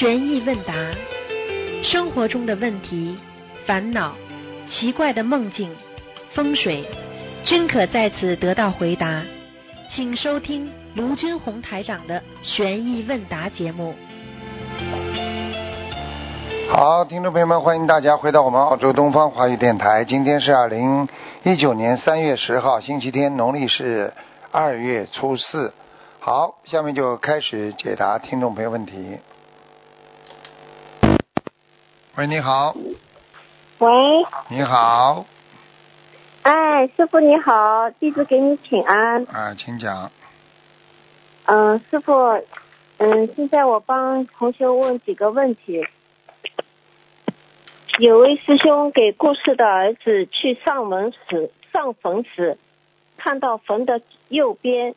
悬疑问答，生活中的问题、烦恼、奇怪的梦境、风水，均可在此得到回答。请收听卢军红台长的悬疑问答节目。好，听众朋友们，欢迎大家回到我们澳洲东方华语电台。今天是二零一九年三月十号，星期天，农历是二月初四。好，下面就开始解答听众朋友问题。喂，你好，喂，你好，哎，师傅你好，弟子给你请安。啊，请讲。嗯、师傅，嗯，现在我帮同学问几个问题。有位师兄给过世的儿子去上门时，上坟时，看到坟的右边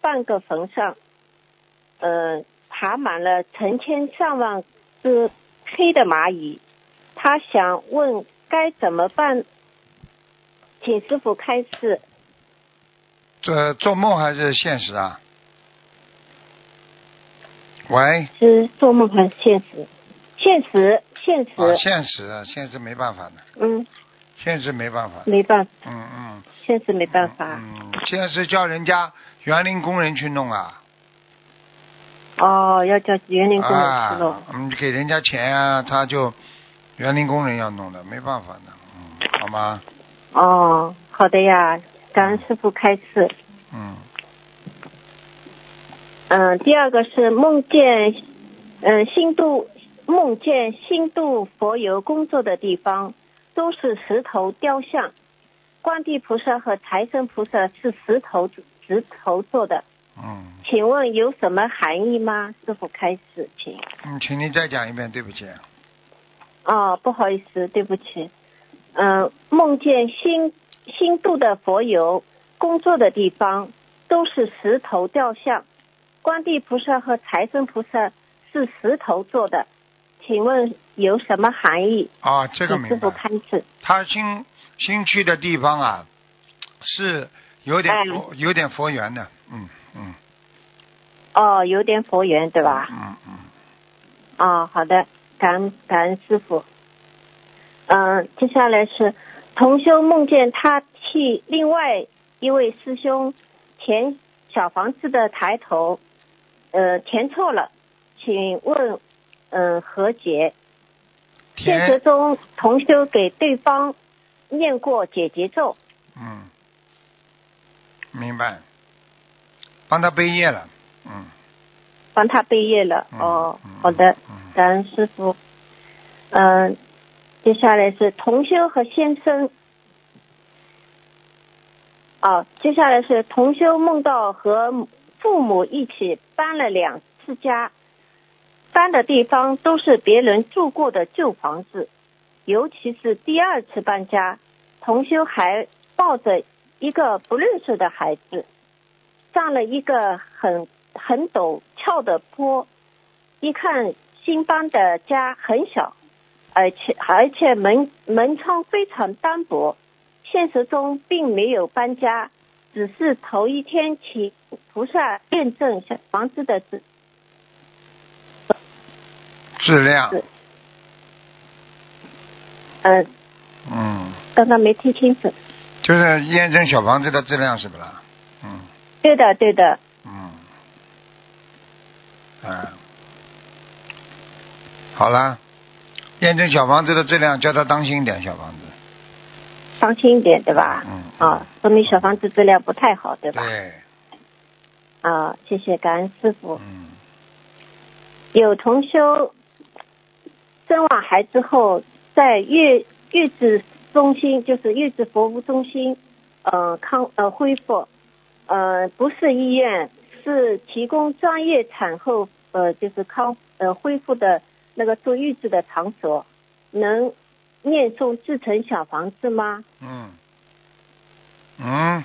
半个坟上，呃，爬满了成千上万只黑的蚂蚁。他想问该怎么办，请师傅开示。这做梦还是现实啊？喂，是做梦还是现实？现实，现实。啊，现实，啊，现实没办法的，嗯，现实没办法。没办法，嗯嗯。现实没办法。嗯，现实叫人家园林工人去弄啊，哦，要叫园林工人去弄。啊，嗯，给人家钱啊，他就园林工人要弄的，没办法的，嗯，好吗？哦，好的呀，感恩师傅开示。嗯，嗯，第二个是梦见，嗯，新度梦见新度佛游工作的地方都是石头雕像，观地菩萨和财神菩萨是石头石头做的，嗯，请问有什么含义吗？师傅开始，请。嗯，请你再讲一遍，对不起。哦，不好意思，对不起。嗯、梦见新新度的佛友工作的地方都是石头雕像，观地菩萨和财神菩萨是石头做的，请问有什么含义？啊，这个请师傅。开始。他新新去的地方啊，是有点哎、有点佛缘的，嗯嗯哦，有点佛缘对吧？嗯嗯，哦，好的，感恩感恩师傅。嗯，接下来是同修梦见他替另外一位师兄填小房子的抬头，呃，填错了，请问，嗯、何解？现实中同修给对方念过解结咒，嗯，明白，帮他背业了，嗯。帮他背业了。嗯哦嗯，好的，嗯感恩师傅。嗯、接下来是同修和先生。哦，接下来是同修梦到和父母一起搬了两次家，搬的地方都是别人住过的旧房子，尤其是第二次搬家，同修还抱着一个不认识的孩子，上了一个很很陡峭的坡，一看新搬的家很小，而且而且门门窗非常单薄，现实中并没有搬家，只是头一天请菩萨验证小房子的质质量，是嗯、嗯，刚刚没听清楚。就是验证小房子的质量是不啦？嗯对的，对的，嗯，嗯，好啦，验证小房子的质量，叫他当心一点，小房子。当心一点，对吧？嗯啊，说明小房子质量不太好，对吧？对，啊，谢谢感恩师傅。嗯有同修生完孩子后，在月月子中心，就是月子服务中心，呃康呃恢复，呃不是医院，是提供专业产后呃就是康呃恢复的那个做预制的场所，能念诵制成小房子吗？嗯嗯，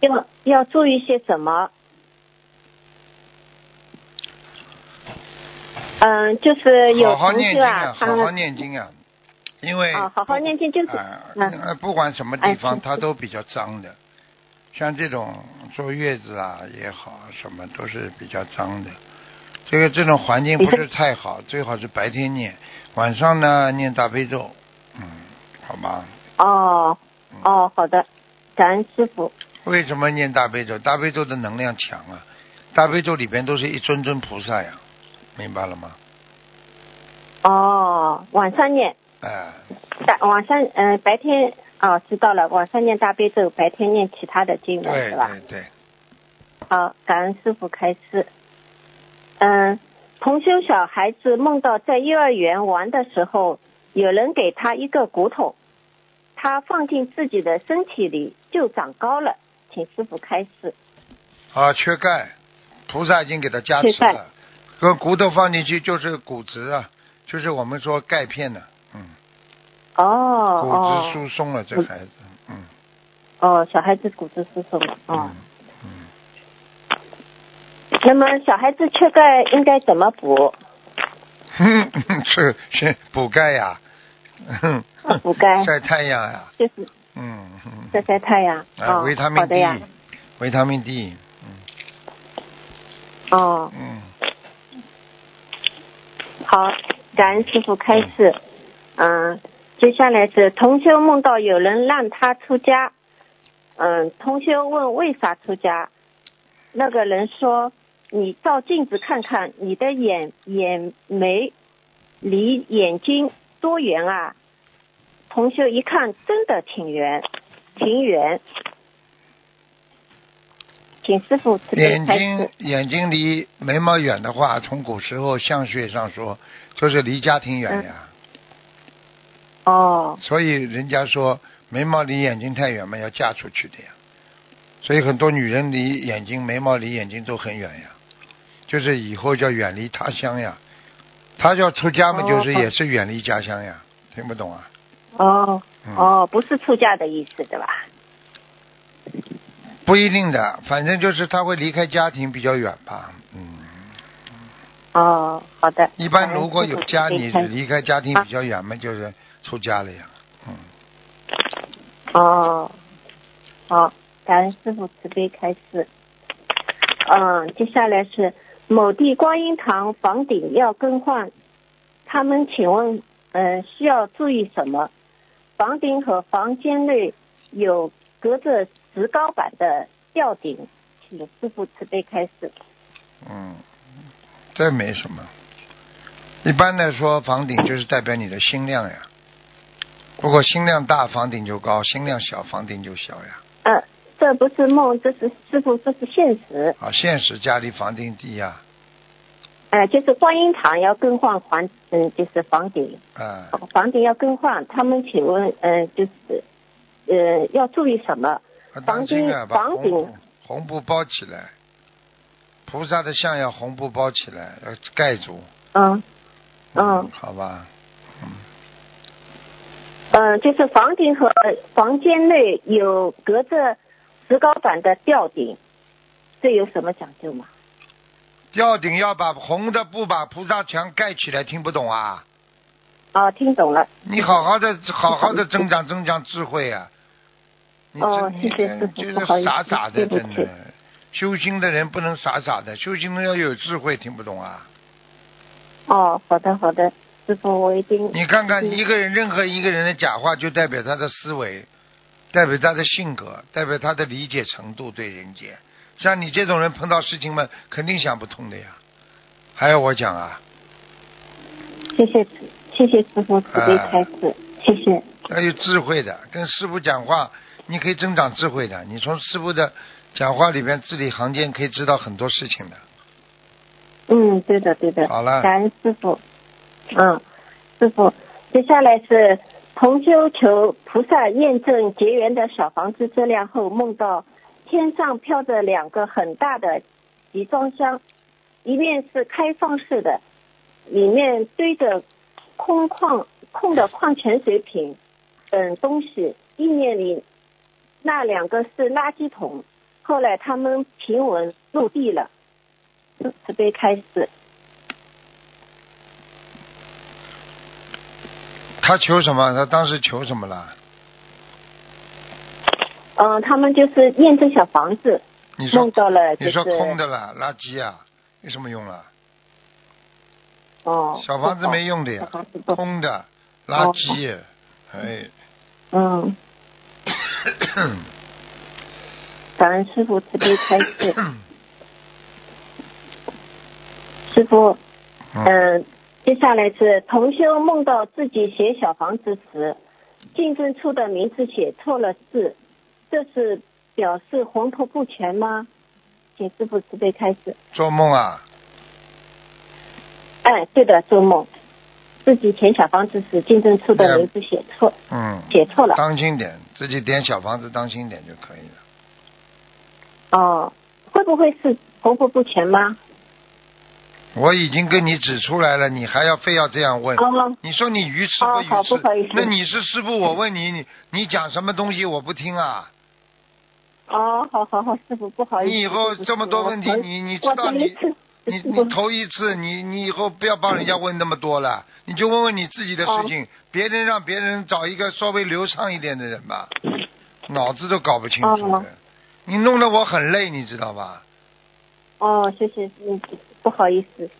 要要注意些什么？嗯，就是有好好念经啊，，好好念经啊，因为啊，好好念经就是呃，不管什么地哎方，它都比较脏的。像这种坐月子啊也好，什么都是比较脏的。这个这种环境不是太好，最好是白天念，晚上呢念大悲咒，嗯，好吗。哦哦，好的，感恩师傅。为什么念大悲咒？大悲咒的能量强啊，大悲咒里边都是一尊尊菩萨呀，明白了吗？哦，晚上念，哎，大晚上嗯、呃白天哦知道了，晚上念大悲咒，白天念其他的经文是吧？对对，好，感恩师傅开示。嗯，同修小孩子梦到在幼儿园玩的时候，有人给他一个骨头，他放进自己的身体里就长高了，请师傅开示。啊，缺钙，菩萨已经给他加持了，和骨头放进去就是骨质啊，就是我们说钙片呢、嗯，哦骨哦。质疏松了，这孩子，嗯。哦，小孩子骨质疏松了哦。嗯那么小孩子缺钙应该怎么补？嗯，是是补钙呀，哼 补钙。晒太阳呀，就是。嗯嗯。晒晒太阳。啊，哦，维他命 D，。维他命 D，嗯。哦，嗯，好，感恩师傅开示。嗯，接下来是同修梦到有人让他出家。嗯，同修问为啥出家？那个人说：“你照镜子看看，你的眼眼眉离眼睛多圆啊！”同修一看，真的挺圆，挺圆。请师傅眼睛。眼睛离眉毛远的话，从古时候相学上说，就是离家庭远呀。哦所以人家说眉毛离眼睛太远嘛，要嫁出去的呀。所以很多女人离眼睛眉毛离眼睛都很远呀，就是以后叫远离他乡呀。他要出家嘛，哦就是也是远离家乡呀。听不懂啊？哦嗯哦，不是出家的意思，对吧？不一定的，反正就是他会离开家庭比较远吧。嗯，哦，好的。一般如果有家，你离开家庭比较远嘛，就是出家了呀。嗯，哦，好，感恩师傅慈悲开示。嗯，接下来是某地观音堂房顶要更换，他们请问，呃，需要注意什么？房顶和房间内有隔着石膏板的吊顶，请师傅慈悲开示。嗯，这没什么。一般来说，房顶就是代表你的心量呀。如果心量大，房顶就高；心量小，房顶就小呀。呃，这不是梦，这是师傅，这是现实。啊，现实家里房顶低呀，呃，就是观音堂要更换房，嗯，就是房顶。啊，房顶要更换，他们请问，呃，就是，呃，要注意什么？要当心啊，房顶红布包起来。菩萨的像要红布包起来，要盖住。嗯，嗯，好吧，嗯，呃，就是房顶和房间内有隔着石膏板的吊顶，这有什么讲究吗？吊顶要把红的布把菩萨墙盖起来，听不懂啊？哦，听懂了。你好好的，好好的增长增长智慧啊！你哦谢谢师傅就是傻傻的，真的。修心的人不能傻傻的，修心的要有智慧，听不懂啊？哦，好的好的，师傅，我一定。你看看嗯一个人，任何一个人的假话，就代表他的思维，代表他的性格，代表他的理解程度对人间。像你这种人碰到事情嘛，肯定想不通的呀。还要我讲啊？谢谢谢谢师傅慈悲啊开示，谢谢。要有智慧的，跟师傅讲话，你可以增长智慧的。你从师傅的讲话里边字里行间可以知道很多事情的。嗯，对的对的。好了感恩师傅。嗯，师傅，接下来是同修求菩萨验证结缘的小房子质量后，梦到天上飘着两个很大的集装箱，一面是开放式的，里面堆着空矿空的矿泉水瓶等东西，意念里那两个是垃圾桶。后来他们平稳落地了。慈悲开始。他求什么？他当时求什么了？嗯，他们就是验证小房子，你说梦到了就你是说空的了，垃圾啊，有什么用了？哦，小房子没用的呀，空的，垃圾，哎，嗯，感恩师傅慈悲开示。师傅，嗯，嗯，接下来是同修梦到自己写小房子时，进证处的名字写错了字，这是表示魂魄不全吗？请师傅慈悲开始。做梦啊，哎，对的，做梦，自己填小房子时，进证处的名字写错，嗯，写错了。当心点，自己点小房子当心点就可以了。哦，会不会是魂魄不全吗？我已经跟你指出来了，你还要非要这样问？哦，你说你愚痴不愚痴？那你是师傅，我问你，你你讲什么东西我不听啊？哦，好好好，师傅不好意思。你以后这么多问题你你知道你你你头一次，你你以后不要帮人家问那么多了，你就问问你自己的事情，别人让别人找一个稍微流畅一点的人吧，脑子都搞不清楚你弄得我很累，你知道吧？哦，谢谢，嗯，不好意思，师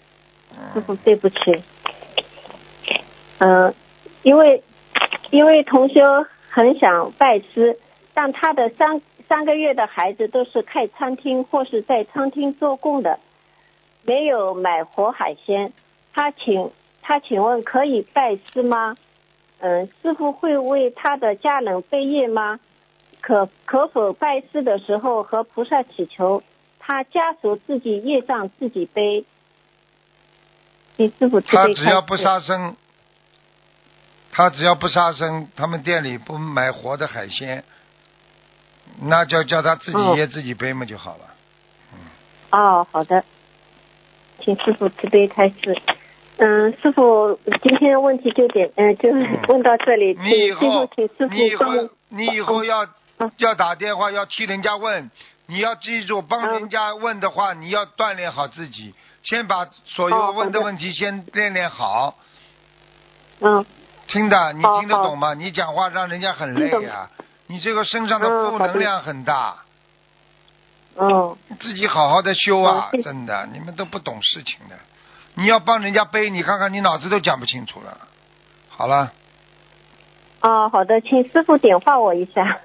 嗯傅对不起。嗯、因为因为同修很想拜师，但他的三三个月的孩子都是开餐厅或是在餐厅做工的，没有买活海鲜。他请他请问可以拜师吗？嗯，师傅会为他的家人背业吗？可可否拜师的时候和菩萨祈求，他家属自己业障自己背？你师傅慈他只要不杀生，他只要不杀生，他们店里不买活的海鲜，那就叫他自己嗯腌自己背嘛就好了。哦，好的，请师傅慈悲开示。嗯，师傅，今天的问题就点，嗯、就嗯问到这里，请你以最后后请师傅你以后。你以后要嗯要打电话要替人家问，你要记住，帮人家问的话，你要锻炼好自己，先把所有问的问题先练练好。嗯，听的，你听得懂吗？你讲话让人家很累听呀、你这个身上的负能量很大，嗯，自己好好的修啊真的，你们都不懂事情的。你要帮人家背，你看看你脑子都讲不清楚了。好了，哦，好的，请师傅点化我一下，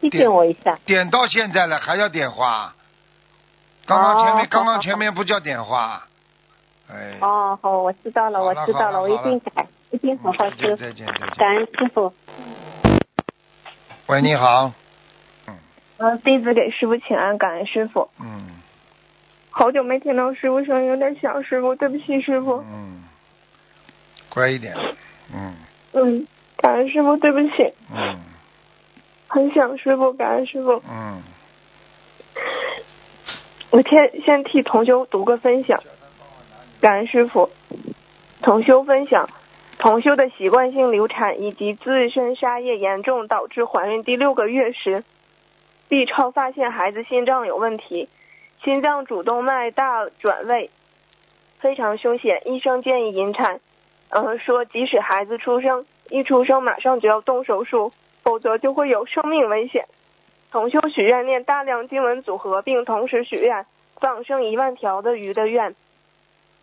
提醒我一下。点到现在了还要点花？刚刚前面、哦刚刚前面不叫点花，哎。哦，好，我知道了，我知道了，我一定改，一定好好再见修。再见再见。感恩师傅。喂，你好。嗯，弟子给师傅请安，感恩师傅。嗯好久没听到师傅声音，有点想师傅，对不起师傅。嗯，乖一点。嗯嗯，感恩师傅，对不起，嗯很想师傅，感恩师傅。嗯，我先先替同修读个分享，感恩师傅。同修分享，同修的习惯性流产以及自身沙业严重导致怀孕第六个月时，B 超发现孩子心脏有问题，心脏主动脉大转位，非常凶险，医生建议引产。呃，说即使孩子出生，一出生马上就要动手术，否则就会有生命危险。同修许愿念大量经文组合，并同时许愿放生一万条的鱼的愿。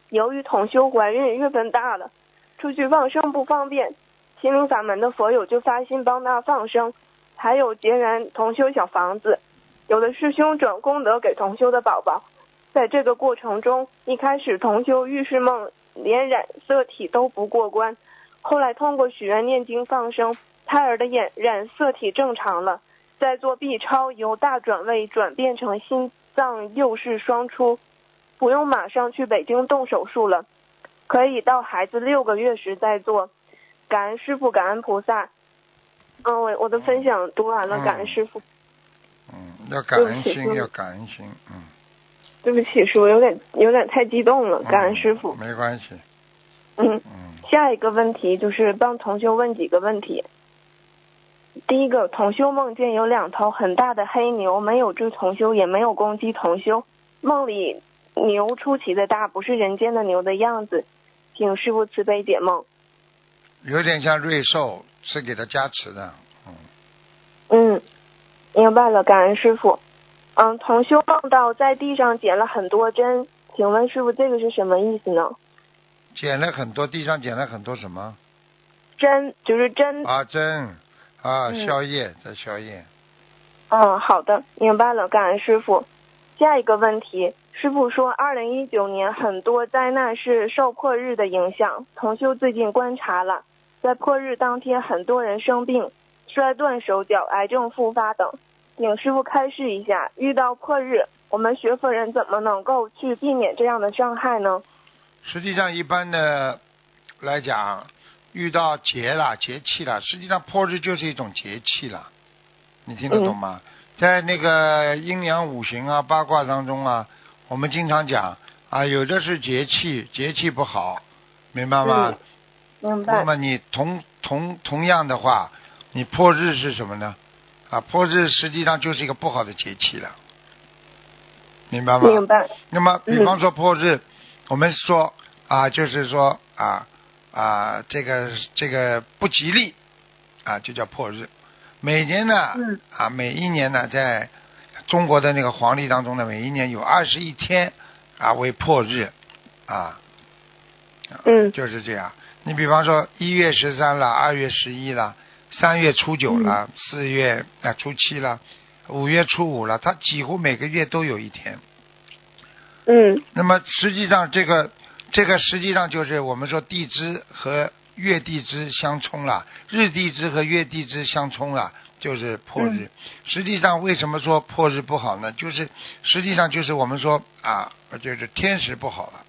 由于同修怀孕月份大了，出去放生不方便，心灵法门的佛友就发心帮他放生，还有结缘同修小房子。有的师兄转功德给同修的宝宝。在这个过程中，一开始同修预示梦连染色体都不过关，后来通过许愿念经放生，胎儿的眼染色体正常了。再做 B 超，由大转位转变成心脏右室双出，不用马上去北京动手术了，可以到孩子六个月时再做。感恩师傅，感恩菩萨。嗯，我我的分享读完了，嗯感恩师傅。嗯，要感恩心，要感恩心，嗯。对不起，师傅，有点有点太激动了，感恩师傅。嗯没关系，嗯，嗯下一个问题就是帮同学问几个问题。第一个，同修梦见有两头很大的黑牛，没有追同修，也没有攻击同修。梦里牛出奇的大，不是人间的牛的样子，请师傅慈悲解梦。有点像瑞兽，是给他加持的，嗯。嗯，明白了，感恩师傅。嗯，同修梦到在地上捡了很多针，请问师傅这个是什么意思呢？捡了很多，地上捡了很多什么？针就是针。啊，针啊，嗯宵夜在宵夜。嗯，好的，明白了，感恩师傅。下一个问题，师傅说，二零一九年很多灾难是受破日的影响。同修最近观察了，在破日当天，很多人生病，摔断手脚、癌症复发等。请师傅开示一下，遇到破日，我们学佛人怎么能够去避免这样的伤害呢？实际上，一般的来讲，遇到节了、节气了，实际上破日就是一种节气了，你听得懂吗？在那个阴阳五行啊、八卦当中啊，我们经常讲啊，有的是节气，节气不好，明白吗？明那么你同同同样的话，你破日是什么呢？啊，破日实际上就是一个不好的节气了，明白吗？明白。那么，比嗯方说破日，我们说啊，就是说啊啊，这个这个不吉利啊，就叫破日。每年呢，嗯啊，每一年呢，在中国的那个黄历当中呢，每一年有二十一天啊为破日啊，嗯就是这样。你比方说一月十三了，二月十一了，三月初九了，四月啊初七了，五月初五了，它几乎每个月都有一天。嗯那么实际上，这个这个实际上就是我们说地支和月地支相冲了，日地支和月地支相冲了，就是破日。实际上，为什么说破日不好呢？就是实际上就是我们说啊，就是天时不好了，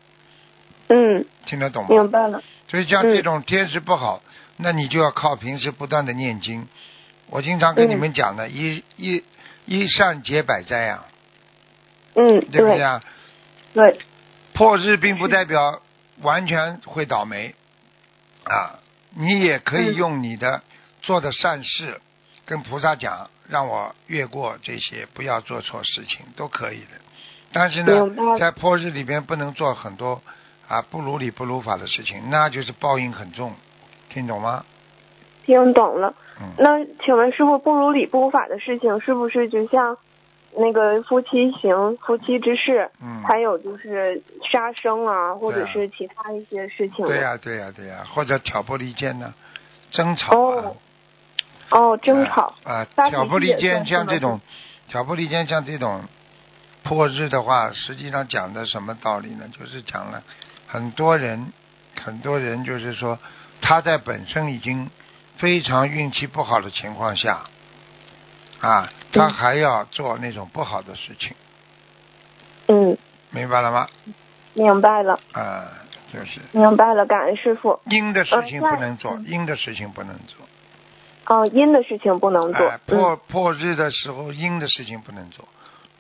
嗯，听得懂吗？明白了。所以像这种天时不好，那你就要靠平时不断的念经。我经常跟你们讲的，一一一善解百灾啊，嗯，对不对啊？对，破日并不代表完全会倒霉啊，你也可以嗯用你的做的善事跟菩萨讲，让我越过这些，不要做错事情，都可以的。但是呢，在破日里边不能做很多啊不如理不如法的事情，那就是报应很重，听懂吗？听懂了。嗯，那请问师傅，不如理不如法的事情，是不是就像那个夫妻行、夫妻之事，嗯还有就是杀生啊，或者是其他一些事情？对呀、对呀、对呀、或者挑拨离间呢，争吵啊。哦哦，争吵。啊，发挑拨离间像这种，挑拨离间像这种破日的话，实际上讲的什么道理呢？就是讲了很多人，很多人就是说他在本身已经非常运气不好的情况下，啊，他嗯还要做那种不好的事情，嗯，明白了吗？明白了，啊，就是明白了，感恩师傅。阴的事情呃不能做，那阴的事情不能做。哦，阴的事情不能做。哎，破破日的时候，阴的事情不能做，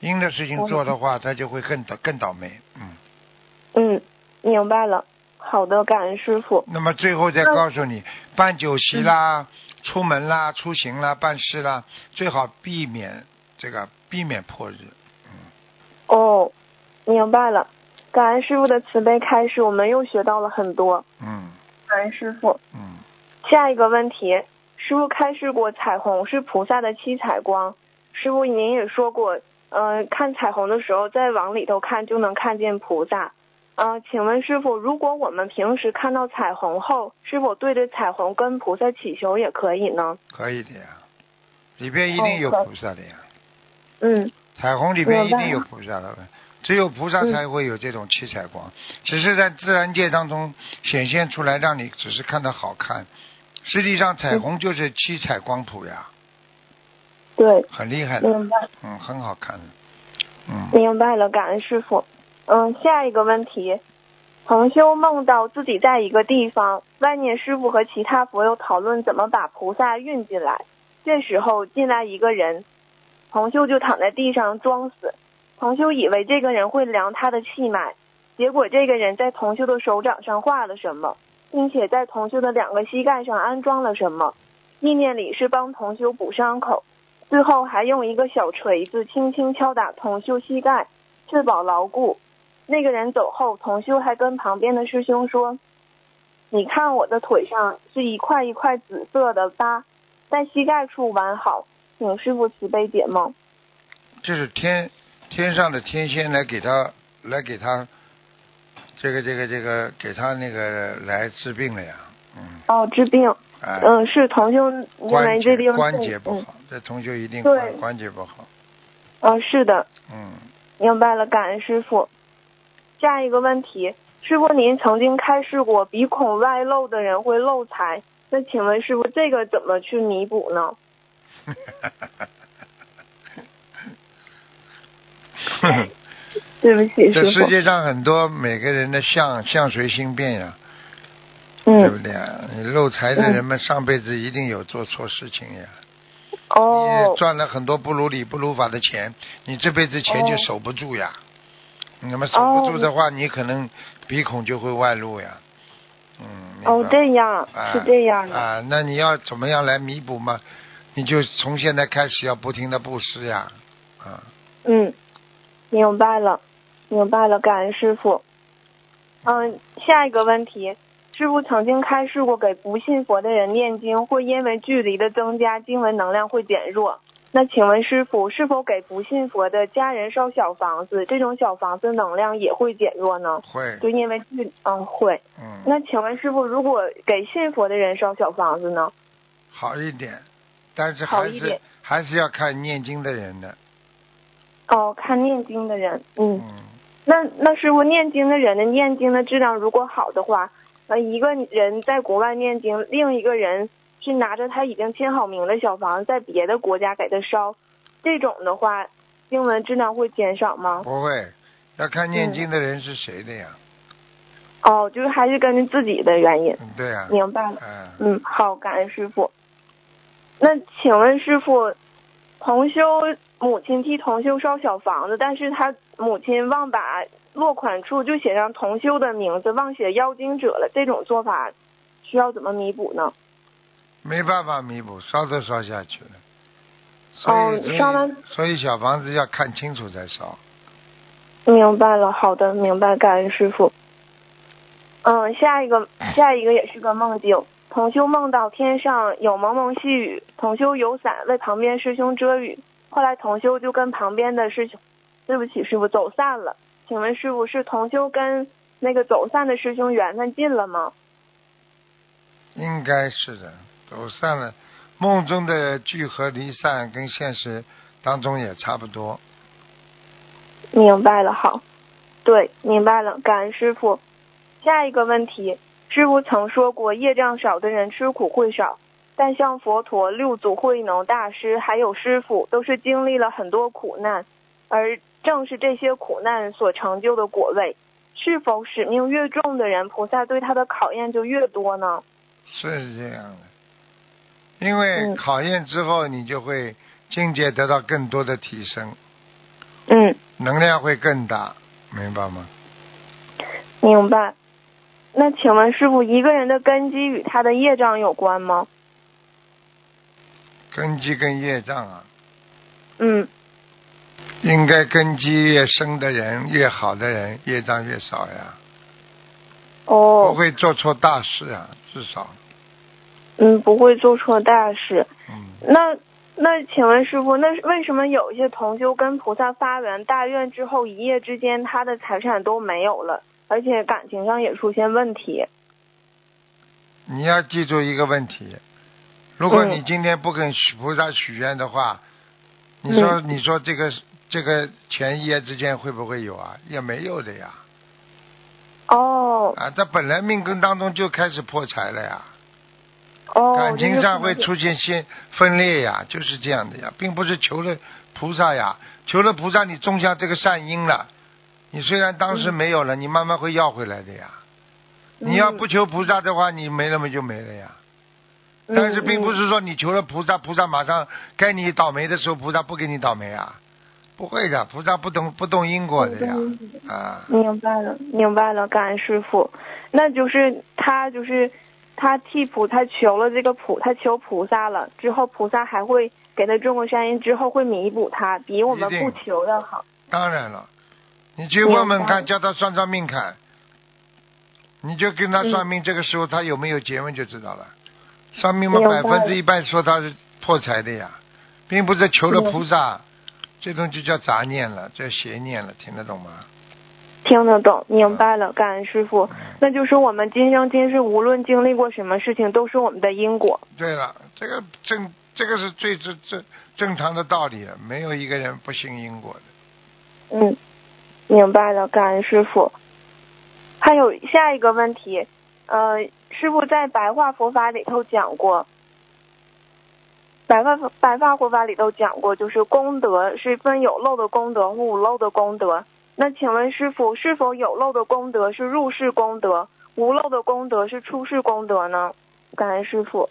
阴的事情做的话，他就会更倒更倒霉。嗯，嗯嗯，明白了。好的，感恩师傅。那么最后再告诉你，办酒席啦、出门啦、出行啦、办事啦，最好避免这个避免破日。嗯哦，明白了。感恩师傅的慈悲开示，我们又学到了很多。嗯感恩师傅。嗯，下一个问题，师傅开示过彩虹是菩萨的七彩光。师傅您也说过，呃，看彩虹的时候再往里头看就能看见菩萨。呃，请问师傅，如果我们平时看到彩虹后，是否对着彩虹跟菩萨祈求也可以呢？可以的呀，里边一定有哦菩萨的呀，嗯彩虹里边一定有菩萨的。只有菩萨嗯才会有这种七彩光，只是在自然界当中显现出来，让你只是看到好看。实际上，彩虹就是七彩光谱呀，对，很厉害的，明白。嗯，很好看的，嗯，明白了，感恩师傅。嗯，下一个问题，同修梦到自己在一个地方，外面师傅和其他佛友讨论怎么把菩萨运进来。这时候进来一个人，同修就躺在地上装死。同修以为这个人会量他的气脉，结果这个人在同修的手掌上画了什么，并且在同修的两个膝盖上安装了什么，意念里是帮同修补伤口。最后还用一个小锤子轻轻敲打同修膝盖，确保牢固。那个人走后，同修还跟旁边的师兄说：“你看我的腿上是一块一块紫色的疤，在膝盖处完好，请师傅慈悲解梦。这是天天上的天仙来给他来给他这个这个这个给他那个来治病了呀，嗯，哦，治病，哎，嗯，是同修因关节为这地方关节不嗯，好，这同修一定对。关关节不好，哦，是的，嗯，明白了，感恩师傅。下一个问题，师傅您曾经开示过鼻孔外露的人会漏财，那请问师傅这个怎么去弥补呢？对不起，这。世界上很多每个人的相相随心变呀，对不嗯，对啊？你漏财的人们上辈子一定有做错事情呀。哦你，赚了很多不如理不如法的钱，你这辈子钱就哦守不住呀。那么守不住的话，你可能鼻孔就会外露呀。嗯，哦，这样啊是这样的。啊，那你要怎么样来弥补嘛？你就从现在开始要不停的布施呀，啊，嗯，明白了，明白了，感恩师傅。嗯，下一个问题，师傅曾经开示过，给不信佛的人念经，会因为距离的增加，经文能量会减弱。那请问师傅，是否给不信佛的家人烧小房子，这种小房子能量也会减弱呢？会，就因为距，嗯，会。嗯，那请问师傅，如果给信佛的人烧小房子呢？好一点，但是还是好一点还是要看念经的人的，哦，看念经的人，嗯。嗯，那那师傅念经的人的念经的质量如果好的话，那，一个人在国外念经，另一个人是拿着他已经签好名的小房子在别的国家给他烧，这种的话，经文质量会减少吗？不会，要看念嗯经的人是谁的呀，哦，就是还是根据自己的原因。嗯，对呀，明白了。嗯，嗯，好，感恩师傅。那请问师傅，同修母亲替同修烧小房子，但是他母亲忘把落款处就写上同修的名字，忘写邀经者了，这种做法需要怎么弥补呢？没办法弥补，烧都烧下去了。所哦以，所烧了以，所以小房子要看清楚再烧。明白了，好的，明白，感恩师傅。嗯，下一个，下一个也是个梦境。同修梦到天上有蒙蒙细雨，同修有伞为旁边师兄遮雨。后来同修就跟旁边的师兄，对不起师傅走散了。请问师傅是同修跟那个走散的师兄缘分尽了吗？应该是的，走散了。梦中的聚合离散跟现实当中也差不多。明白了，好，对，明白了，感恩师傅。下一个问题，师傅曾说过，业障少的人吃苦会少，但像佛陀、六祖慧能大师还有师傅，都是经历了很多苦难，而正是这些苦难所成就的果位。是否使命越重的人，菩萨对他的考验就越多呢？是这样的，因为嗯。考验之后，你就会境界得到更多的提升，嗯，能量会更大，明白吗？明白。那请问师傅，一个人的根基与他的业障有关吗？根基跟业障啊，嗯，应该根基越深的人，越好的人，业障越少呀，哦。不，会做错大事啊，至少，嗯，不会做错大事。嗯，那那请问师傅，那为什么有一些同修跟菩萨发完大愿之后，一夜之间他的财产都没有了，而且感情上也出现问题？你要记住一个问题，如果嗯你今天不跟许菩萨许愿的话，你说嗯你说这个这个钱一夜之间会不会有啊？也没有的呀，哦啊，他本来命根当中就开始破财了呀，哦，感情上会出现些分裂呀，就是这样的呀，并不是求了菩萨呀，求了菩萨你种下这个善因了，你虽然当时嗯没有了，你慢慢会要回来的呀。你要不求菩萨的话，你没了嘛就没了呀。嗯但是并不嗯是说你求了菩萨，菩萨马上该你倒霉的时候，菩萨不给你倒霉啊，不会的，菩萨不懂不动因果的呀。啊，明白了，明白了，感恩师傅。那就是他就是他替菩他求了这个菩，他求菩萨了之后，菩萨还会给他种个善因，之后会弥补他，比我们不求的好。当然了，你去问问看，叫他算算命看，你就跟他算命，这个时候他有没有结婚就知道了。算命嘛，百分之一半说他是破财的呀，并不是求了菩萨，这种就叫杂念了，叫邪念了，听得懂吗？听得懂，明白了，感恩师傅。那就是我们今生今世无论经历过什么事情，都是我们的因果。对了，这个正这个是最正正正常的道理了，没有一个人不信因果的。嗯，明白了，感恩师傅。还有下一个问题，呃，师傅在白话佛法里头讲过，白话白话佛法里头讲过，就是功德是分有漏的功德和无漏的功德。那请问师傅，是否有漏的功德是入世功德，无漏的功德是出世功德呢？感恩师傅。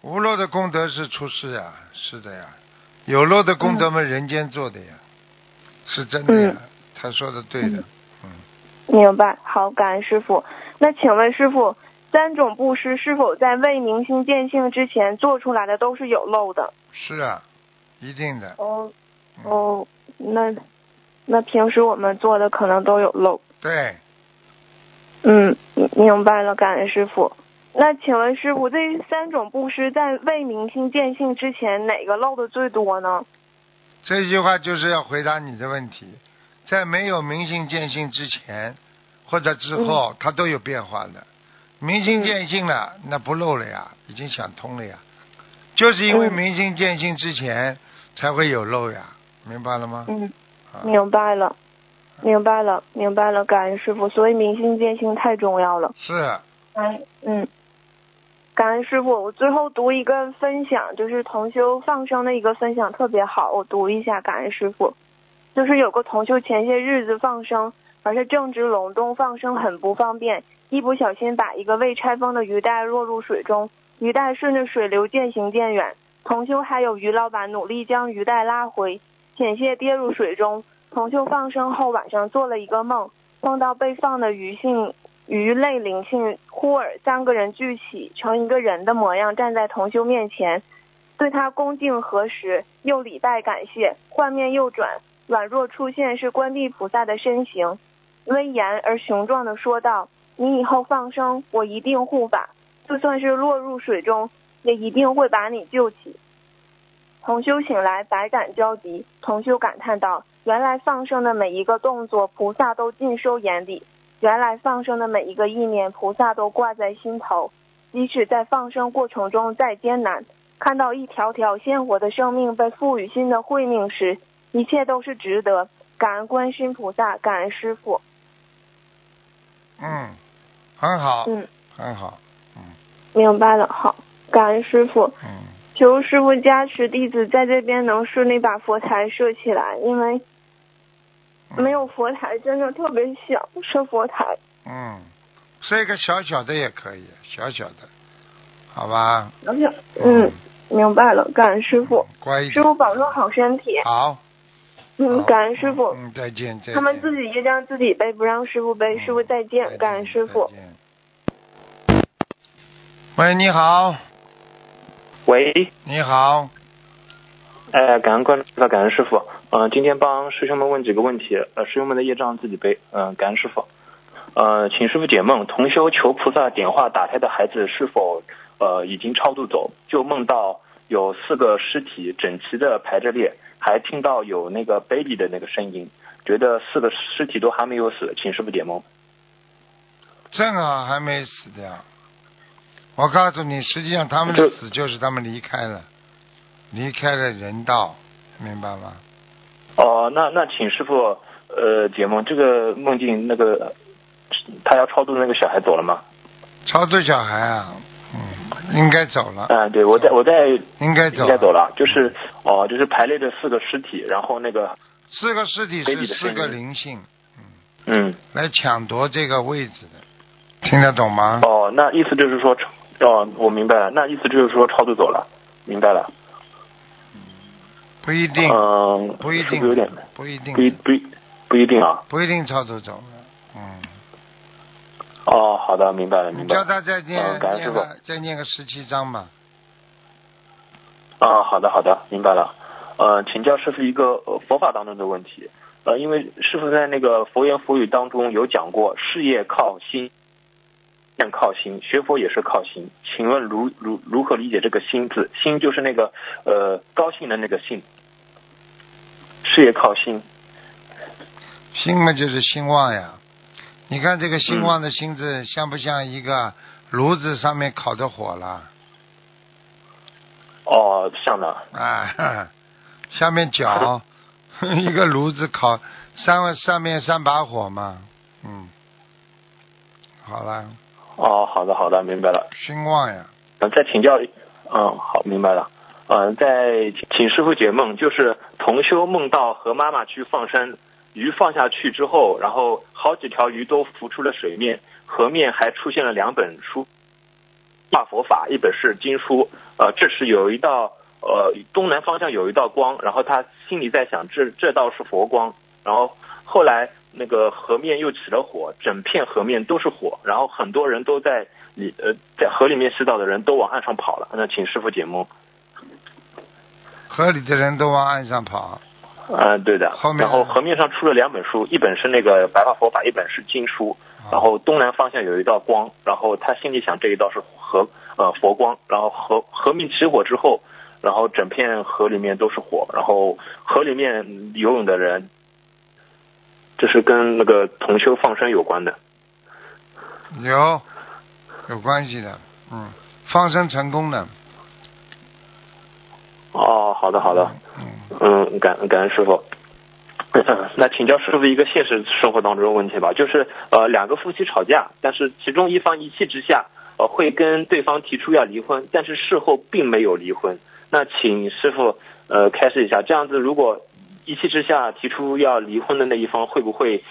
无漏的功德是出世呀，是的呀。有漏的功德嘛，人间做的呀，是真的呀。他说的对的，嗯。明白，好，感恩师傅。那请问师傅，三种布施是否在未明心见性之前做出来的都是有漏的？是啊，一定的。哦，哦，那那平时我们做的可能都有漏。对。嗯，明白了，感恩师傅。那请问师傅，这三种布施在未明心见性之前，哪个漏的最多呢？这句话就是要回答你的问题，在没有明心见性之前或者之后，它都有变化的。明心见性了，那不漏了呀，已经想通了呀。就是因为明心见性之前才会有漏呀，明白了吗？嗯，明白了，明白了，明白了，感恩师傅。所以明心见性太重要了。是。哎，嗯。感恩师傅，我最后读一个分享，就是同修放生的一个分享，特别好，我读一下。感恩师傅，就是有个同修前些日子放生，而且正值隆冬，放生很不方便，一不小心把一个未拆封的鱼袋落入水中，鱼袋顺着水流渐行渐远，同修还有鱼老板努力将鱼袋拉回，险些跌入水中。同修放生后晚上做了一个梦，梦到被放的鱼性。鱼类灵性忽尔三个人聚起，成一个人的模样，站在同修面前，对他恭敬合十，又礼拜感谢。幻面又转，宛若出现是观地菩萨的身形，威严而雄壮的说道：“你以后放生，我一定护法，就算是落入水中，也一定会把你救起。”同修醒来，百感交集。同修感叹道：“原来放生的每一个动作，菩萨都尽收眼底。”原来放生的每一个意念，菩萨都挂在心头。即使在放生过程中再艰难，看到一条条鲜活的生命被赋予新的慧命时，一切都是值得。感恩观世菩萨，感恩师傅。嗯，很好。嗯，很好。嗯，明白了。好，感恩师傅。嗯，求师傅加持弟子在这边能顺利把佛台设起来，因为。没有佛台，真的特别小设佛台。嗯，设一个小小的也可以，小小的，好吧？小小，嗯，明白了，感恩师傅。乖。师傅保重好身体。好。嗯，感恩师傅。嗯，再见再见。他们自己业障自己背，不让师傅背。师傅再见，感恩师傅。喂，你好。喂。你好。哎，感恩关注，感恩师傅。嗯，今天帮师兄们问几个问题，呃，师兄们的业障自己背。嗯，感恩师傅。呃，请师傅解梦，同修求菩萨点化打胎的孩子是否呃已经超度走？就梦到有四个尸体整齐的排着列，还听到有那个 baby 的那个声音，觉得四个尸体都还没有死，请师傅解梦。正好还没死掉。我告诉你，实际上他们的死就是他们离开了。离开了人道，明白吗？哦，那那请师傅呃解梦，这个梦境那个他要超度那个小孩走了吗？超度小孩啊，嗯，应该走了。嗯，对，我在我在应该走，应该走了，就是哦，就是排列着四个尸体，然后那个四个尸体是四个灵性，嗯嗯，来抢夺这个位置的，听得懂吗？哦，那意思就是说，哦，我明白了，那意思就是说超度走了，明白了。不一定，嗯，不一定，有点，不一定，不一不不一定啊，不一定超度走，嗯。哦，好的，明白了，明白了。叫他再念念个，再念个十七章吧。啊，好的，好的，明白了。呃，请教师傅一个佛法当中的问题，呃，因为师傅在那个佛言佛语当中有讲过，事业靠心。靠心，学佛也是靠心。请问如如如何理解这个“心”字？心就是那个呃高兴的那个“兴”。事业靠心。心嘛就是兴旺呀。你看这个兴旺的兴字，像不像一个炉子上面烤的火了？哦，像的。啊，下面脚 一个炉子烤，上上面三把火嘛，嗯，好了。哦，好的好的，明白了。兴旺呀。嗯，再请教，嗯，好，明白了。嗯，在请师傅解梦，就是同修梦到和妈妈去放生，鱼放下去之后，然后好几条鱼都浮出了水面，河面还出现了两本书，大佛法，一本是经书。呃，这时有一道呃东南方向有一道光，然后他心里在想，这这道是佛光。然后后来那个河面又起了火，整片河面都是火，然后很多人都在里呃在河里面洗澡的人都往岸上跑了。那请师傅解梦。河里的人都往岸上跑。啊，对的。后面。然后河面上出了两本书，一本是那个白话佛法，一本是经书。然后东南方向有一道光，然后他心里想这一道是河呃佛光。然后河河面起火之后，然后整片河里面都是火，然后河里面游泳的人，这是跟那个同修放生有关的。有，有关系的，嗯，放生成功的。哦，好的好的，嗯，感感恩师傅。那请教师傅一个现实生活当中的问题吧，就是呃两个夫妻吵架，但是其中一方一气之下呃会跟对方提出要离婚，但是事后并没有离婚。那请师傅呃开示一下，这样子如果一气之下提出要离婚的那一方会不会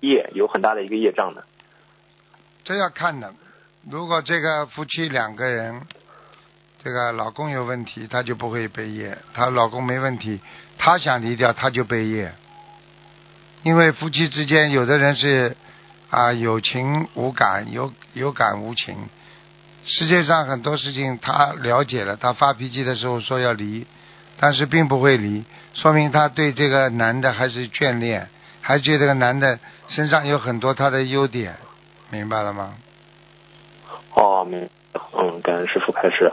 业有很大的一个业障呢？这要看的，如果这个夫妻两个人。这个老公有问题，他就不会背业；她老公没问题，她想离掉，他就背业。因为夫妻之间，有的人是啊有情无感，有有感无情。世界上很多事情，他了解了，他发脾气的时候说要离，但是并不会离，说明他对这个男的还是眷恋，还觉得这个男的身上有很多他的优点，明白了吗？哦，明，嗯，感恩师傅开始。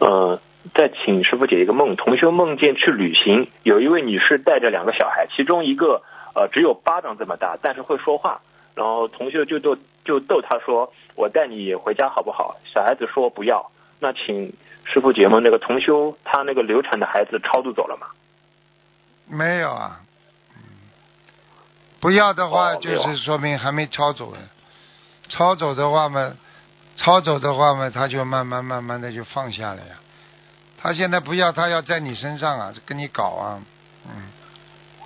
嗯，再请师傅解一个梦。同修梦见去旅行，有一位女士带着两个小孩，其中一个呃只有巴掌这么大，但是会说话。然后同修就逗就逗他说：“我带你回家好不好？”小孩子说不要。那请师傅解梦，那个同修他那个流产的孩子超度走了吗？没有啊。不要的话，就是说明还没超走呢。超走的话嘛。超走的话嘛，他就慢慢慢慢的就放下了呀。他现在不要，他要在你身上啊，跟你搞啊，嗯。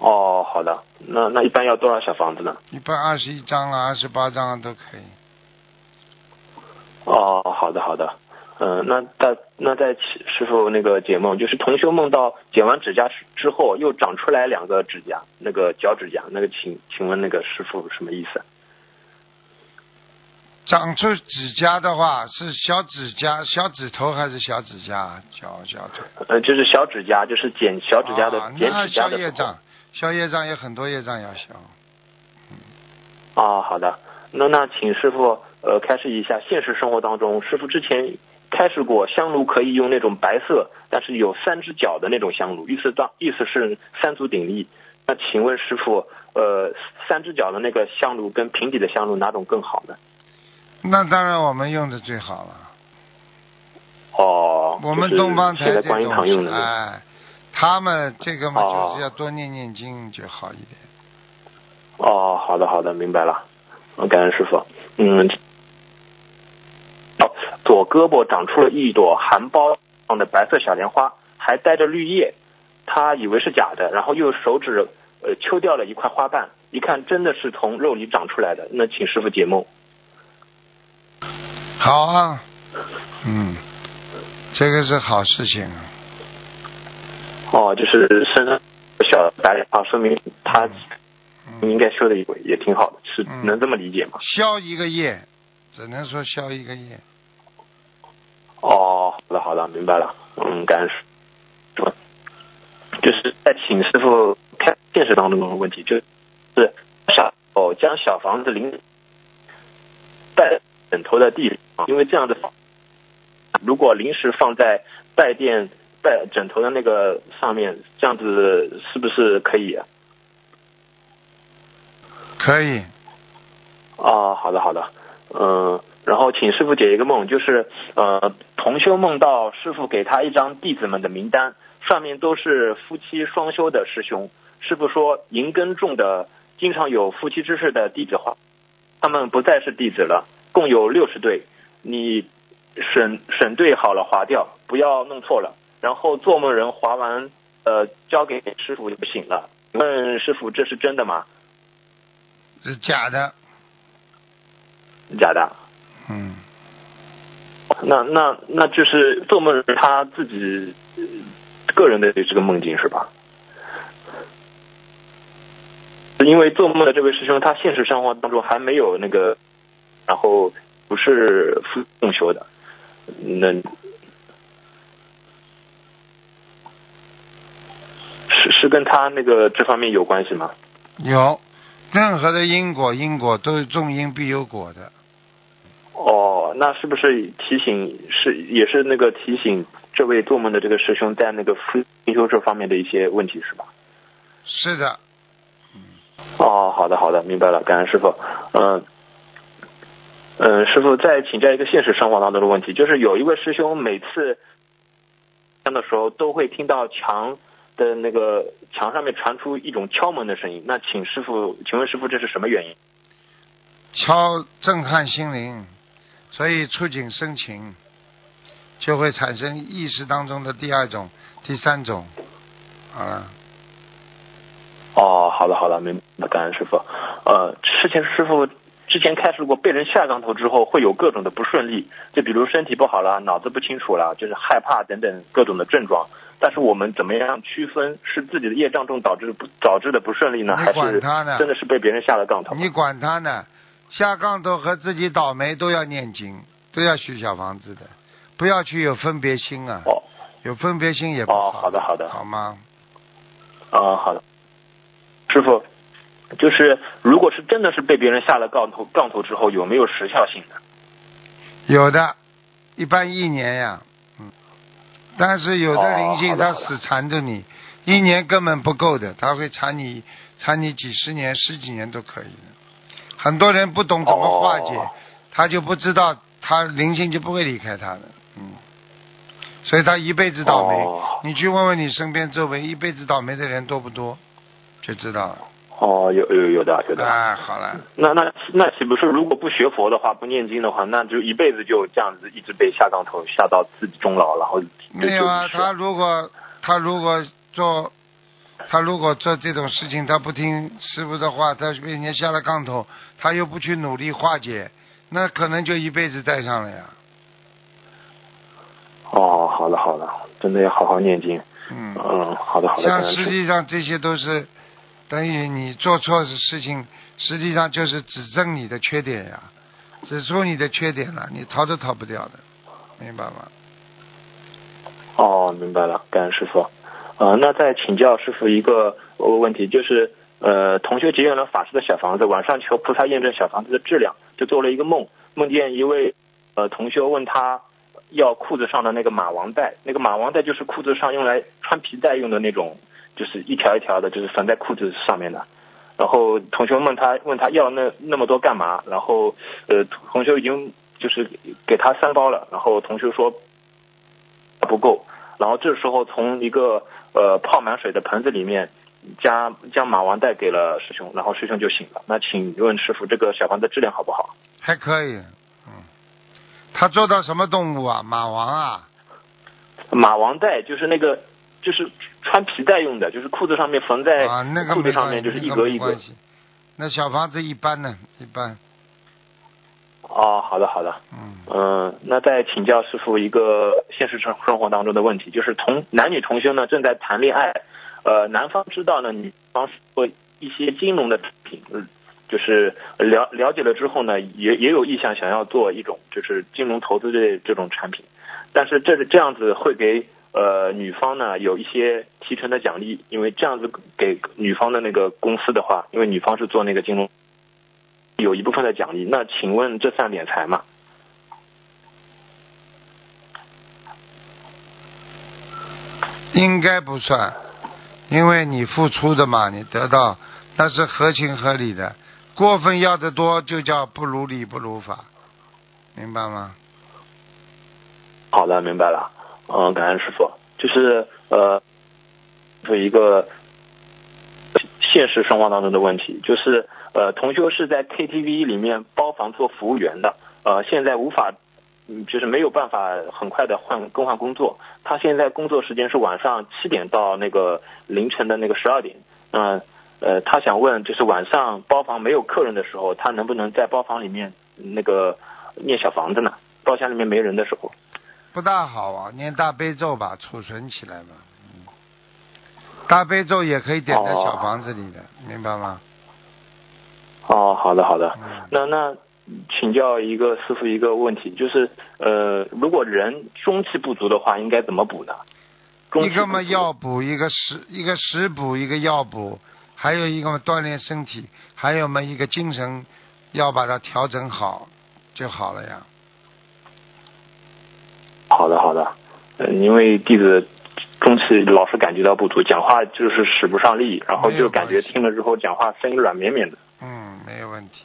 哦，好的，那那一般要多少小房子呢？一般二十一张啊，二十八张啊都可以。哦，好的好的，嗯，那在那在师傅那个解梦，就是同修梦到剪完指甲之后又长出来两个指甲，那个脚指甲，那个请请问那个师傅什么意思？长出指甲的话是小指甲、小指头还是小指甲？脚脚腿？呃，就是小指甲，就是剪小指甲的剪指甲的。消业障，消业障有很多业障要消。啊，好的。那那请师傅呃开示一下，现实生活当中，师傅之前开始过香炉可以用那种白色，但是有三只脚的那种香炉，意思当意思是三足鼎立。那请问师傅，呃，三只脚的那个香炉跟平底的香炉哪种更好呢？那当然，我们用的最好了。哦，我们东方台这种，哎，他们这个嘛，就是要多念念经就好一点。哦，好的好的，明白了。感恩师傅。嗯，左胳膊长出了一朵含苞的白色小莲花，还带着绿叶，他以为是假的，然后又手指呃揪掉了一块花瓣，一看真的是从肉里长出来的。那请师傅解梦。好啊，嗯，这个是好事情。哦，就是身上小白莲花，说明他应该修的也也挺好的，是能这么理解吗？消一个业，只能说消一个业。哦，好的好的，明白了。嗯，感恩师傅。就是在请师傅看现实当中的问题，就是小哦将小房子临在枕头的地。因为这样的，如果临时放在带垫、带枕头的那个上面，这样子是不是可以？可以。哦，好的好的，嗯，然后请师傅解一个梦，就是呃，同修梦到师傅给他一张弟子们的名单，上面都是夫妻双修的师兄。师傅说，银根重的，经常有夫妻之事的弟子划，他们不再是弟子了，共有六十对，你审审对好了划掉，不要弄错了。然后做梦人划完，呃，交给师傅就醒了。问师傅，这是真的吗？是假的。假的。嗯。那那那就是做梦是他自己个人的这个梦境是吧？因为做梦的这位师兄，他现实生活当中还没有那个，然后不是复共修的，那是是跟他那个这方面有关系吗？有，任何的因果，因果都是种因必有果的。哦，那是不是提醒是也是那个提醒这位做梦的这个师兄在那个复修这方面的一些问题是吧？是的。哦，好的好的，明白了，感恩师傅。嗯嗯，师傅再请教一个现实生活当中的问题，就是有一位师兄每次的时候都会听到墙的那个墙上面传出一种敲门的声音，那请师傅，请问师傅这是什么原因？敲震撼心灵，所以触景生情，就会产生意识当中的第二种、第三种，好了。哦，好的好的，明白，感恩师傅。呃，之前师傅之前开始过，被人下杠头之后会有各种的不顺利，就比如身体不好了，脑子不清楚了，就是害怕等等各种的症状。但是我们怎么样区分是自己的业障重导致不导致的不顺利呢？还是真的是被别人下了杠头？你管他呢？下杠头和自己倒霉都要念经，都要许小房子的，不要去有分别心啊！哦，有分别心也不好。哦，好的好的，好吗？啊，好的。师傅，就是如果是真的是被别人下了杠头，杠头之后有没有时效性的？有的，一般一年呀，嗯，但是有的灵性它死缠着你，一年根本不够的，他会缠你缠你几十年、十几年都可以的。很多人不懂怎么化解，他就不知道他灵性就不会离开他的，嗯，所以他一辈子倒霉。你去问问你身边周围一辈子倒霉的人多不多？就知道了。哦，有有有的有的。哎，好了。那那那岂不是如果不学佛的话，不念经的话，那就一辈子就这样子一直被下杠头，下到自己终老，然后没有啊，他如果他如果做他如果做这种事情，他不听师傅的话，他被人家下了杠头，他又不去努力化解，那可能就一辈子带上了呀。哦，好的好的，真的要好好念经。嗯嗯，好的好的。像实际上这些都是。等于你做错的事情，实际上就是指正你的缺点呀，指出你的缺点了，你逃都逃不掉的，明白吗？哦，明白了，感恩师傅。呃，那再请教师傅一个问题，就是呃，同学结缘了法师的小房子，晚上求菩萨验证小房子的质量，就做了一个梦，梦见一位呃同学问他要裤子上的那个马王带，那个马王带就是裤子上用来穿皮带用的那种。就是一条一条的，就是缝在裤子上面的。然后同学问他，问他要那那么多干嘛？然后呃，同学已经就是给他三包了。然后同学说不够。然后这时候从一个呃泡满水的盆子里面将将马王带给了师兄，然后师兄就醒了。那请问师傅，这个小房子质量好不好？还可以，嗯。他做到什么动物啊？马王啊？马王带就是那个。就是穿皮带用的，就是裤子上面缝在裤子上面，就是一格一格。那小房子一般呢？一般。哦，好的好的。嗯。嗯，那再请教师傅一个现实生生活当中的问题，就是同男女同修呢正在谈恋爱，呃，男方知道呢女方做一些金融的产品，就是了了解了之后呢，也也有意向想要做一种就是金融投资的这种产品，但是这是这样子会给。呃，女方呢有一些提成的奖励，因为这样子给女方的那个公司的话，因为女方是做那个金融，有一部分的奖励。那请问这算敛财吗？应该不算，因为你付出的嘛，你得到那是合情合理的。过分要的多就叫不如理不如法，明白吗？好的，明白了。嗯，感恩师傅。就是呃，是一个现实生活当中的问题，就是呃，同修是在 KTV 里面包房做服务员的，呃，现在无法，嗯，就是没有办法很快的换更换工作。他现在工作时间是晚上七点到那个凌晨的那个十二点。嗯，呃，他想问，就是晚上包房没有客人的时候，他能不能在包房里面那个念小房子呢？包厢里面没人的时候。不大好啊，念大悲咒吧，储存起来吧。嗯，大悲咒也可以点在小房子里的，明白吗？哦，好的好的。嗯那那请教一个师傅一个问题，就是呃，如果人中气不足的话，应该怎么补呢？一个嘛药补，一个食一个食补，一个药补，还有一个嘛锻炼身体，还有嘛一个精神要把它调整好就好了呀。好的好的，呃，因为弟子中气老是感觉到不足，讲话就是使不上力，然后就感觉听了之后讲话声音软绵绵的。没有问题。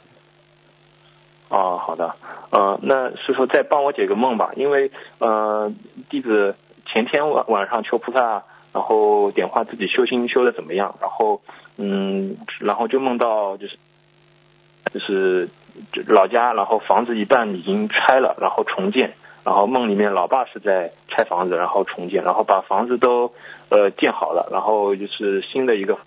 哦，好的，呃，那师傅再帮我解个梦吧，因为呃，弟子前天晚晚上求菩萨，然后点化自己修心修的怎么样，然后嗯，然后就梦到就是就是老家，然后房子一半已经拆了，然后重建，然后梦里面老爸是在拆房子，然后重建，然后把房子都呃建好了，然后就是新的一个。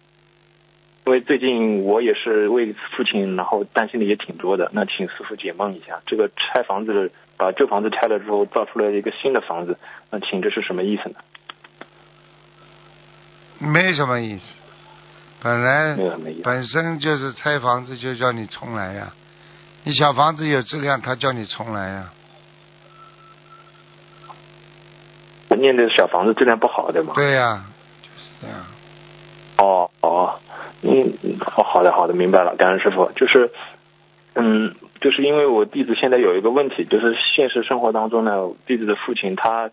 因为最近我也是为父亲，然后担心的也挺多的。那请师傅解梦一下，这个拆房子，把旧房子拆了之后，造出来一个新的房子，那请这是什么意思呢？没什么意思，本来。本身就是拆房子就叫你重来呀，你小房子有质量，他叫你重来呀。我念的小房子质量不好，对吗？对呀、就是这样。哦哦，嗯，哦，好的好的，明白了，感恩师傅。就是，嗯，就是因为我弟子现在有一个问题，就是现实生活当中呢，弟子的父亲他，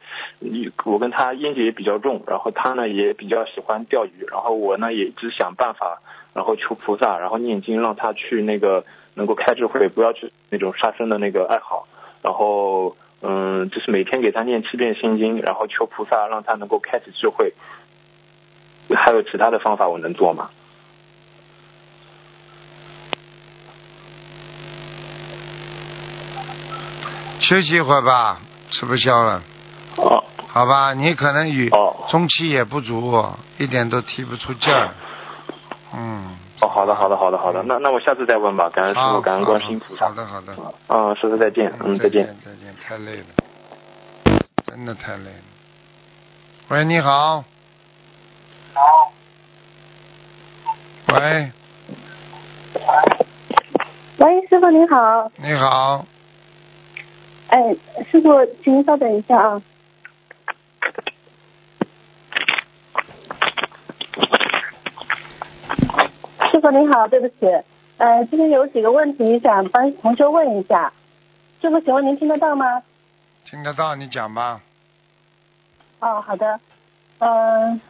我跟他烟结也比较重，然后他呢也比较喜欢钓鱼，然后我呢也只想办法，然后求菩萨，然后念经，让他去那个能够开智慧，不要去那种杀生的那个爱好，然后。嗯，就是每天给他念七遍心经，然后求菩萨让他能够开启智慧。还有其他的方法我能做吗？休息一会儿吧，吃不消了，哦好吧？你可能与哦中气也不足，一点都提不出劲儿。嗯，哦，好的好的好的好的，那那我下次再问吧。感恩师傅，感恩观世音菩萨。好的好的，嗯，师傅再见，嗯，再再见。再见，太累了，真的太累了。喂，你好。喂，喂，师傅您好，你好，哎，师傅，请您稍等一下啊。师傅您好，对不起，呃，今天有几个问题想帮同学问一下，师傅，请问您听得到吗？听得到，你讲吧。哦，好的，嗯、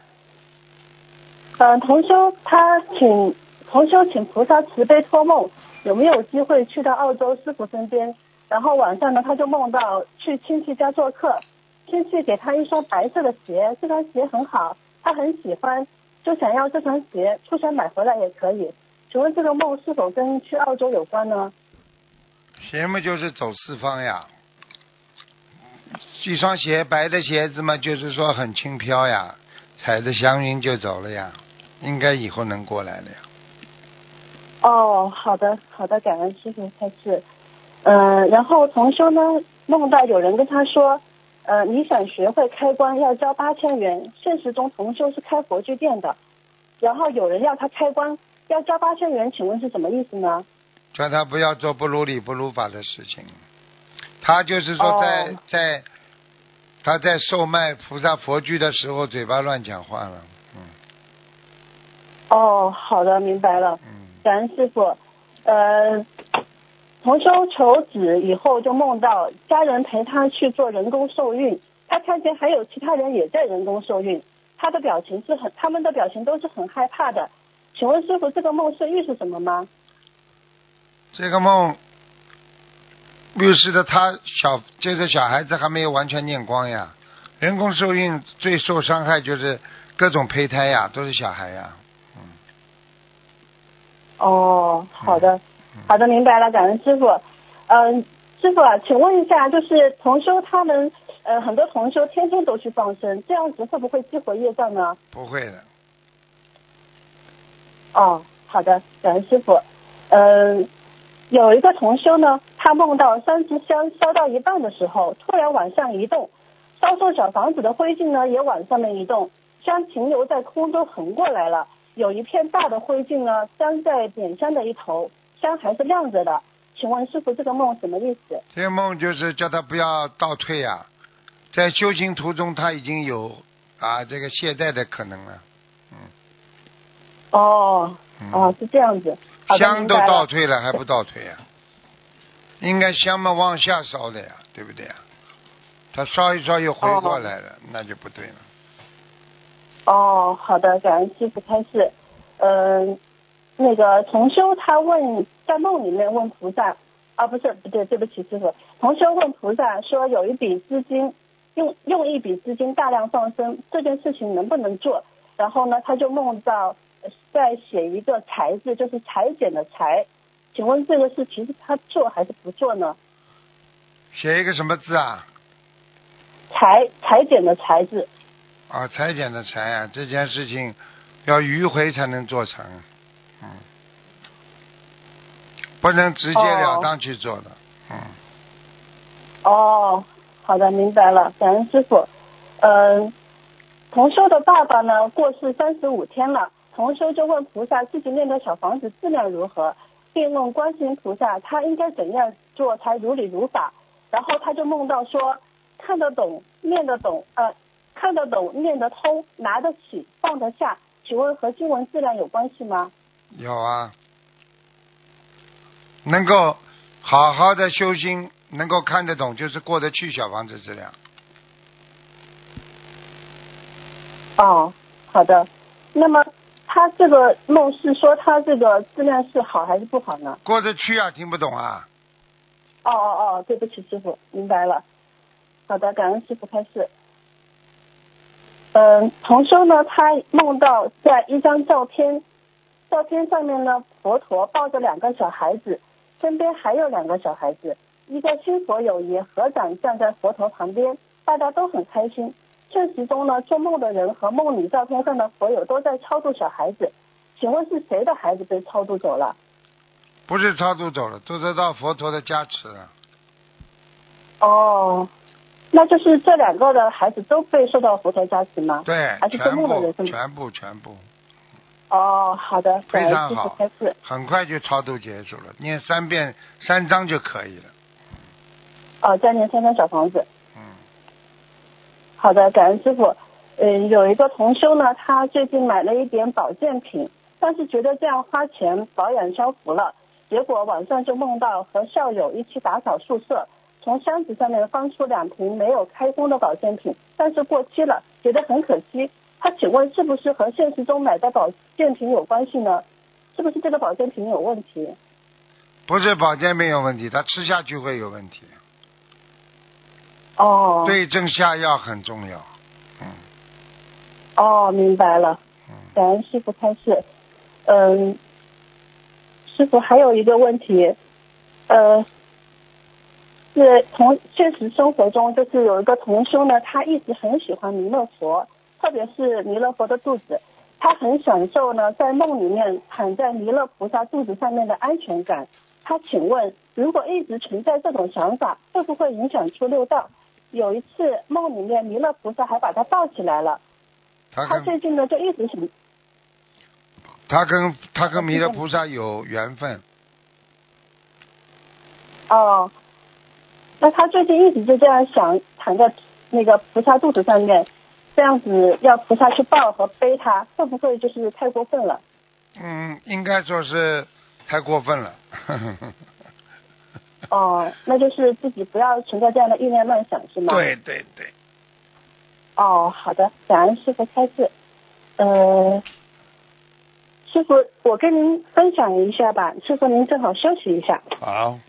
嗯、同修他请同修请菩萨慈悲托梦，有没有机会去到澳洲师傅身边？然后晚上呢，他就梦到去亲戚家做客，亲戚给他一双白色的鞋，这双鞋很好，他很喜欢，就想要这双鞋，出钱买回来也可以。请问这个梦是否跟去澳洲有关呢？鞋嘛就是走四方呀，一双鞋白的鞋子嘛，就是说很轻飘呀，踩着祥云就走了呀，应该以后能过来了呀。哦，好的，好的，感恩师傅开示。呃，然后同修呢梦到有人跟他说，呃，你想学会开关要交八千元，现实中同修是开佛具店的，然后有人要他开关要交八千元，请问是什么意思呢？叫他不要做不如理不如法的事情。他就是说在、哦在他在售卖菩萨佛具的时候，嘴巴乱讲话了。嗯哦，好的，明白了，嗯，感恩师傅。呃，同修求子以后就梦到家人陪他去做人工受孕，他看见还有其他人也在人工受孕，他的表情是很，他们的表情都是很害怕的。请问师傅，这个梦是预示什么吗？这个梦预示的他小，就是小孩子还没有完全念光呀。人工受孕最受伤害就是各种胚胎呀，都是小孩呀。哦，好的，好的，明白了，感恩师傅。嗯，师傅啊，请问一下，就是同修他们，呃，很多同修天天都去放生，这样子会不会激活业障呢？不会的。哦，好的，感恩师傅。嗯，有一个同修呢，他梦到三支香烧到一半的时候，突然往上移动，烧送小房子的灰烬呢也往上面移动，香停留在空中横过来了。有一片大的灰烬呢，粘在点香的一头，香还是亮着的。请问师傅，这个梦什么意思？这个梦就是叫他不要倒退呀，在修行途中他已经有啊这个懈怠的可能了，嗯。哦，哦，是这样子。香都倒退了，还不倒退呀？应该香嘛往下烧的呀，对不对呀？他烧一烧又回过来了，那就不对了。哦，好的，感恩师傅开示。嗯，那个同修他问，在梦里面问菩萨，啊，不是，不对，对不起师傅。同修问菩萨说，有一笔资金，用用一笔资金大量放生，这件事情能不能做？然后呢，他就梦到在写一个裁字，就是裁剪的裁。请问这个是其实他做还是不做呢？写一个什么字啊？裁裁剪的裁字。啊，裁剪的裁啊，这件事情要迂回才能做成，嗯，不能直截了当去做的，嗯。哦，好的，明白了，感恩师傅。嗯，同修的爸爸呢过世三十五天了，同修就问菩萨自己念的小房子质量如何，并问观世音菩萨他应该怎样做才如理如法。然后他就梦到说看得懂，念得懂，呃。看得懂、念得通、拿得起、放得下，请问和经文质量有关系吗？有啊，能够好好的修心，能够看得懂，就是过得去小房子质量。哦，好的。那么他这个梦是说他这个质量是好还是不好呢？过得去啊，听不懂啊。哦哦哦，对不起，师傅，明白了。好的，感恩师傅开示。嗯，同修呢，他梦到在一张照片，照片上面呢，佛陀抱着两个小孩子，身边还有两个小孩子，一个新佛友也合掌站在佛陀旁边，大家都很开心。现实中呢，做梦的人和梦里照片上的佛友都在超度小孩子，请问是谁的孩子被超度走了？不是超度走了，都得到佛陀的加持了。哦。那就是这两个的孩子都被受到佛陀加持吗？对，还是做梦的人生？全部全部。哦，好的，非常好，很快就超度结束了，念三遍三章就可以了。哦，再念三张小房子。嗯。好的，感恩师傅。嗯，有一个同修呢，他最近买了一点保健品，但是觉得这样花钱保养消福了，结果晚上就梦到和校友一起打扫宿舍。从箱子上面翻出两瓶没有开封的保健品，但是过期了，觉得很可惜。他请问是不是和现实中买的保健品有关系呢？是不是这个保健品有问题？不是保健品有问题，他吃下去会有问题。哦。对症下药很重要。嗯。哦，明白了。嗯。感恩师傅开示。嗯。师傅还有一个问题，呃。是从现实生活中，就是有一个同修呢，他一直很喜欢弥勒佛，特别是弥勒佛的肚子，他很享受呢，在梦里面躺在弥勒菩萨肚子上面的安全感。他请问，如果一直存在这种想法，会不会影响出六道？有一次梦里面弥勒菩萨还把他抱起来了，他最近呢就一直想，他跟他跟弥勒菩萨有缘分。哦。那他最近一直就这样想，躺在那个菩萨肚子上面，这样子要菩萨去抱和背他，会不会就是太过分了？嗯，应该说是太过分了。哦，那就是自己不要存在这样的意念乱想，是吗？对对对。哦，好的，感恩师傅开示。呃，师傅，我跟您分享一下吧，师傅您正好休息一下。好，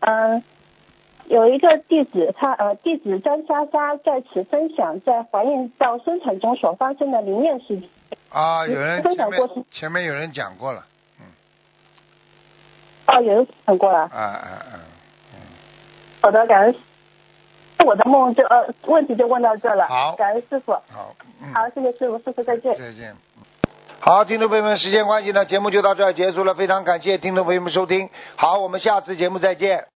嗯，有一个弟子，他呃，弟子张莎莎在此分享在怀孕到生产中所发生的灵验事情。啊，有人分享过程前面有人讲过了，嗯哦，有人讲过了。啊啊啊，好的，感恩。我的梦就呃问题就问到这了。好感恩师傅。好，嗯，好，谢谢师傅，师傅再见。再见。好，听众朋友们，时间关系呢，节目就到这儿结束了，非常感谢听众朋友们收听，好，我们下次节目再见。